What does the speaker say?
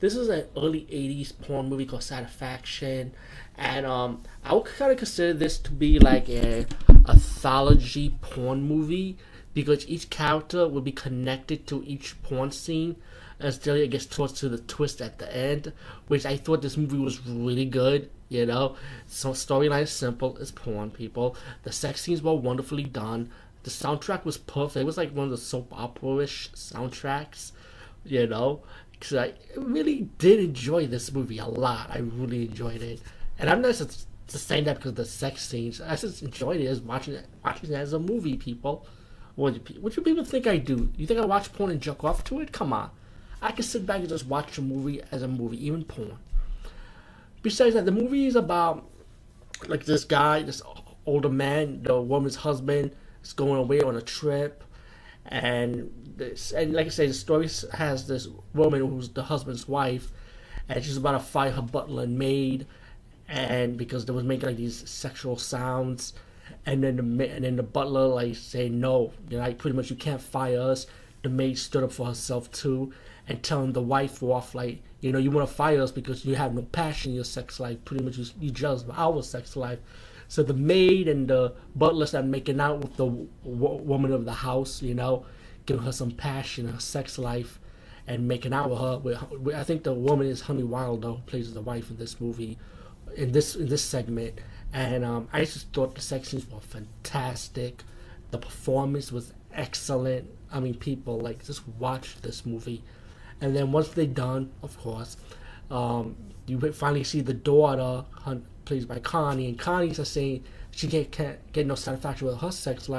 this is an early '80s porn movie called Satisfaction, and um, I would kind of consider this to be like a anthology porn movie because each character will be connected to each porn scene until it gets towards to the twist at the end, which I thought this movie was really good. You know, so storyline is simple. It's porn, people. The sex scenes were wonderfully done. The soundtrack was perfect. It was like one of the soap opera-ish soundtracks. You know, because I really did enjoy this movie a lot. I really enjoyed it, and I'm not just, saying that because of the sex scenes. I just enjoyed it as watching it, watching it as a movie. People, what do, what do people think I do? You think I watch porn and jerk off to it? Come on, I can sit back and just watch a movie as a movie, even porn. Besides that, the movie is about like this guy, this older man, the woman's husband, is going away on a trip, and this, and like I say, the story has this woman who's the husband's wife, and she's about to fight her butler and maid, and because they was making like these sexual sounds, and then the and then the butler like say no, you like pretty much you can't fire us. The maid stood up for herself too, and telling the wife off like you know you want to fire us because you have no passion in your sex life. Pretty much you, you jealous of our sex life. So the maid and the butler start making out with the w- woman of the house, you know, giving her some passion her sex life, and making out with her. I think the woman is Honey Wilder, who plays the wife in this movie, in this in this segment. And um, I just thought the sex scenes were fantastic. The performance was excellent. I mean, people like just watch this movie, and then once they're done, of course, um, you finally see the daughter, played by Connie, and Connie's just saying she can't, can't get no satisfaction with her sex life